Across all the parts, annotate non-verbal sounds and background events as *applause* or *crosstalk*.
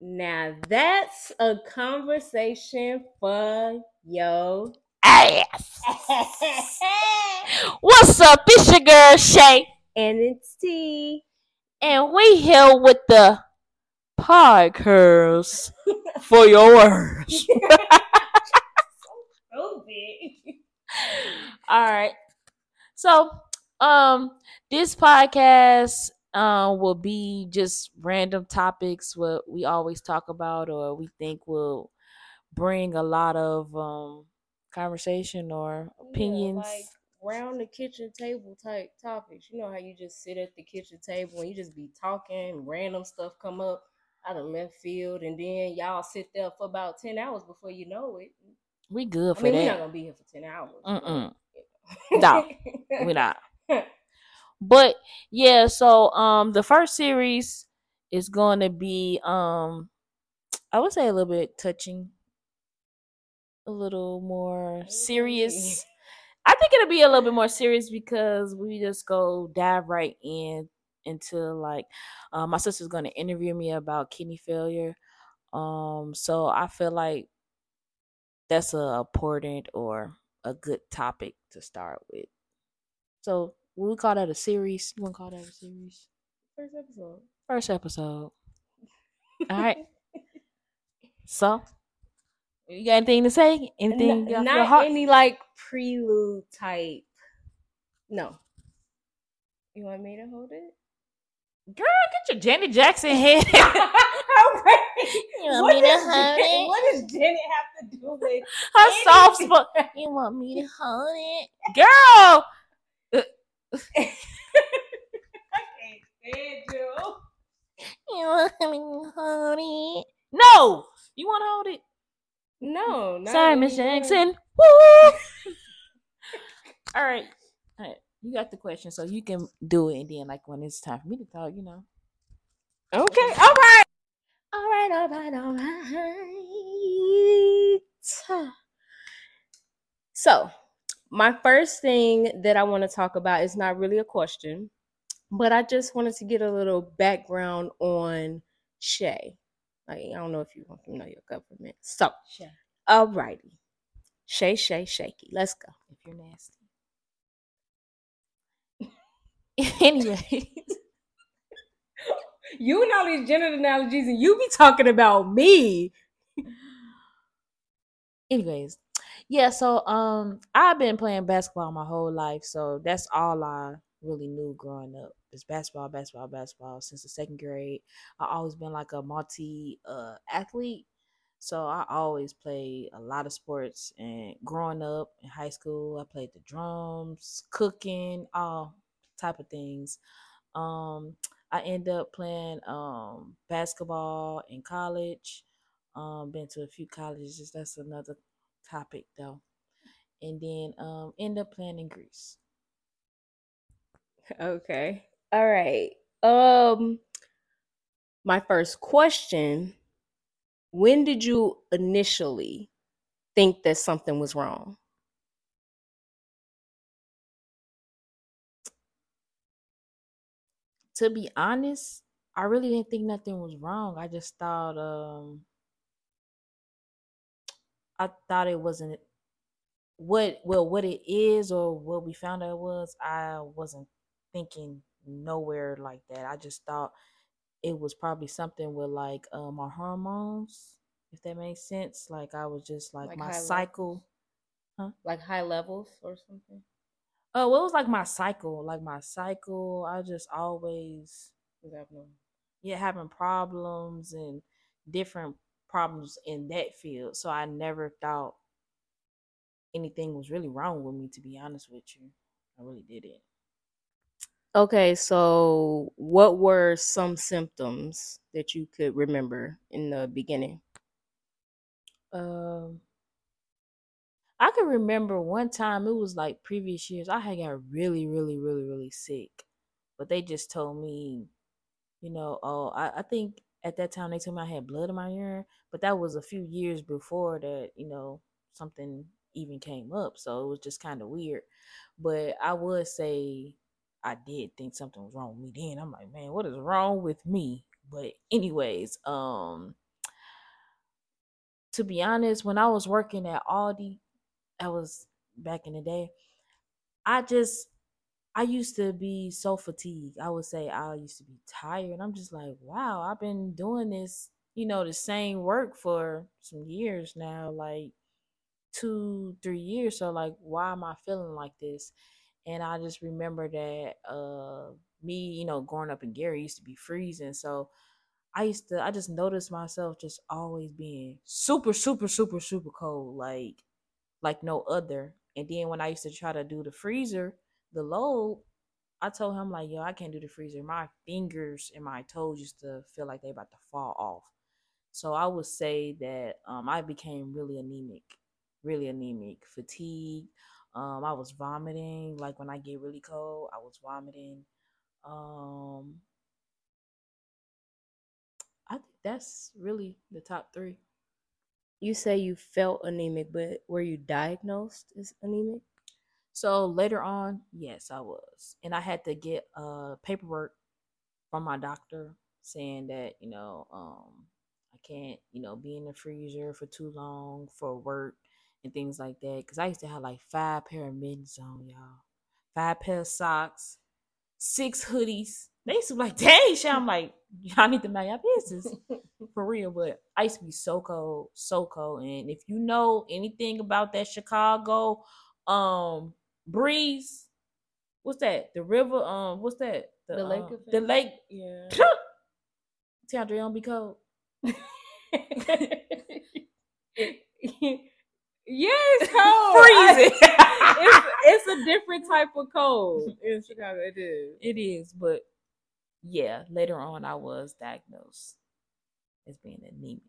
Now that's a conversation for yo ass. *laughs* What's up? It's your girl Shay, and it's T. and we here with the podcast for your yours. So obet. All right. So, um, this podcast um will be just random topics what we always talk about or we think will bring a lot of um conversation or opinions. Yeah, like round the kitchen table type topics. You know how you just sit at the kitchen table and you just be talking, random stuff come up out of left field, and then y'all sit there for about ten hours before you know it. we good I for mean, that. we're not gonna be here for ten hours. but, Mm-mm. No, know. we not. *laughs* But yeah, so um the first series is going to be um I would say a little bit touching, a little more serious. I think it'll be a little bit more serious because we just go dive right in into like uh, my sister's going to interview me about kidney failure. Um so I feel like that's a important or a good topic to start with. So we call that a series. You want to call that a series? First episode. First episode. *laughs* All right. So, you got anything to say? Anything not any like prelude type. No. You want me to hold it? Girl, get your Janet Jackson head. *laughs* Alright. *laughs* want What me to does hold Janet- it? What does Janet have to do with Her soft spot. You want me to hold it, girl? I can't stand you. You want me to hold it? No, you want to hold it? No, not Sorry, Miss. Jackson. Woo! *laughs* All right. All right. You got the question, so you can do it, and then like when it's time for me to talk, you know. Okay, all right. All right, all right, all right. So, my first thing that I want to talk about is not really a question, but I just wanted to get a little background on Shay. Like, I don't know if you want to know your government. So, Sure. all righty. Shay, Shay, Shaky. Let's go. If you're nasty. *laughs* anyway, You and all these gender analogies, and you be talking about me. anyways, yeah. So um, I've been playing basketball my whole life, so that's all I really knew growing up. Is basketball, basketball, basketball since the second grade. I always been like a multi uh athlete. So I always played a lot of sports and growing up in high school, I played the drums, cooking, all type of things. Um I end up playing um basketball in college. Um been to a few colleges, that's another topic though. And then um end up playing in Greece. *laughs* Okay. All right. Um my first question, when did you initially think that something was wrong? To be honest, I really didn't think nothing was wrong. I just thought um I thought it wasn't what well what it is or what we found out it was i wasn't thinking nowhere like that i just thought it was probably something with like uh, my hormones if that makes sense like i was just like, Like my high levels? cycle Like high levels or something? oh well, it was like my cycle like my cycle i just always yeah having problems and different problems in that field so i never thought anything was really wrong with me to be honest with you i really didn't Okay, so what were some symptoms that you could remember in the beginning? Um, I can remember one time it was like previous years. I had got really, really, really, really sick, but they just told me, you know, oh, I, I think at that time they told me I had blood in my urine, but that was a few years before that, you know, something even came up, so it was just kind of weird. But I would say I did think something was wrong with me then. I'm like, man, what is wrong with me? But anyways, um to be honest, when I was working at Aldi, I was back in the day. I just I used to be so fatigued. I would say I used to be tired. I'm just like, wow, I've been doing this, you know, the same work for some years now, like two, three years. So like, why am I feeling like this? And I just remember that uh me, you know, growing up in Gary used to be freezing. So I used to I just noticed myself just always being super, super, super, super cold, like like no other. And then when I used to try to do the freezer, the load, I told him like, yo, I can't do the freezer. My fingers and my toes used to feel like they about to fall off. So I would say that um, I became really anemic, really anemic, fatigue. Um, I was vomiting. Like when I get really cold, I was vomiting. Um, I think that's really the top three. You say you felt anemic, but were you diagnosed as anemic? So later on, yes, I was. And I had to get uh paperwork from my doctor saying that, you know, um I can't, you know, be in the freezer for too long for work and things like that. Cause I used to have like five pair of mittens on, y'all. Five pair of socks, six hoodies. They used to be like, *laughs* dang, shit. I'm like, y'all need to mind your business. *laughs* For real. But I used to be so cold, so cold. And if you know anything about that Chicago um breeze, what's that? The river, um, what's that? The lake um. The lake. Yeah. Tiandre don't be cold. *laughs* yeah, it's cold. Freezing. *laughs* it's, it's a different type of cold in Chicago. It is. It is, but yeah, later on I was diagnosed as being anemic.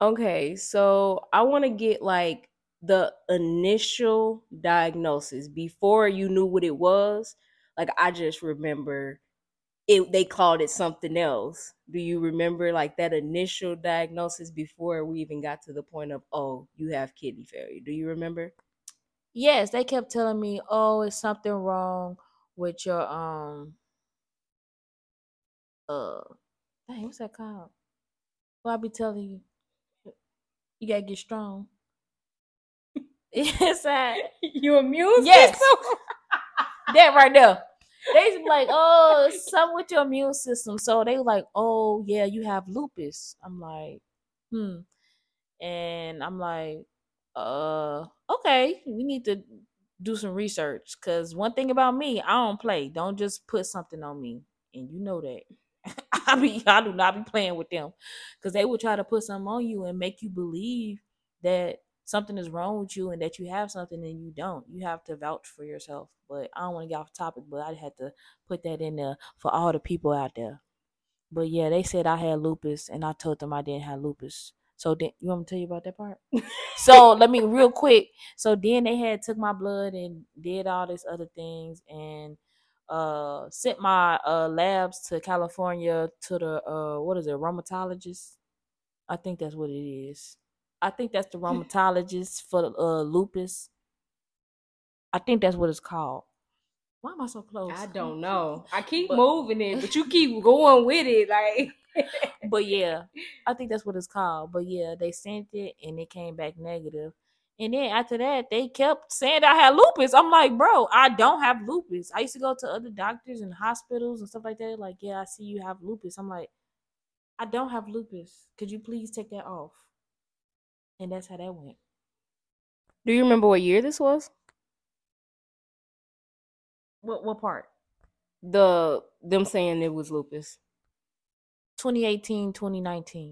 Okay, so I want to get like the initial diagnosis before you knew what it was. Like I just remember it they called it something else. Do you remember like that initial diagnosis before we even got to the point of oh, you have kidney failure? Do you remember? Yes, they kept telling me, "Oh, it's something wrong with your um uh dang, what's that called?" Well, i'll be telling you, you gotta get strong. It's that Your immune Yes. *laughs* *laughs* that right there. They be like, "Oh, something with your immune system." So they were like, "Oh, yeah, you have lupus." I'm like, "Hmm," and I'm like, "Uh, okay, we need to do some research because one thing about me, I don't play. Don't just put something on me, and you know that." *laughs* I be, I do not be playing with them because they will try to put something on you and make you believe that something is wrong with you and that you have something and you don't. You have to vouch for yourself. But I don't want to get off topic, but I had to put that in there for all the people out there. But yeah, they said I had lupus and I told them I didn't have lupus. So then you want me to tell you about that part? *laughs* so let me real quick. So then they had took my blood and did all these other things and uh sent my uh labs to California to the uh what is it, rheumatologist? I think that's what it is. I think that's the rheumatologist for uh lupus. I think that's what it's called. Why am I so close? I don't know. I keep But- moving it, but you keep going with it. Like *laughs* but yeah, I think that's what it's called. But yeah, they sent it and it came back negative. And then after that, they kept saying I had lupus. I'm like, bro, I don't have lupus. I used to go to other doctors and hospitals and stuff like that. Like, yeah, I see you have lupus. I'm like, I don't have lupus. Could you please take that off? And that's how that went. Do you remember what year this was? What what part? The them saying it was lupus. 2018, 2019.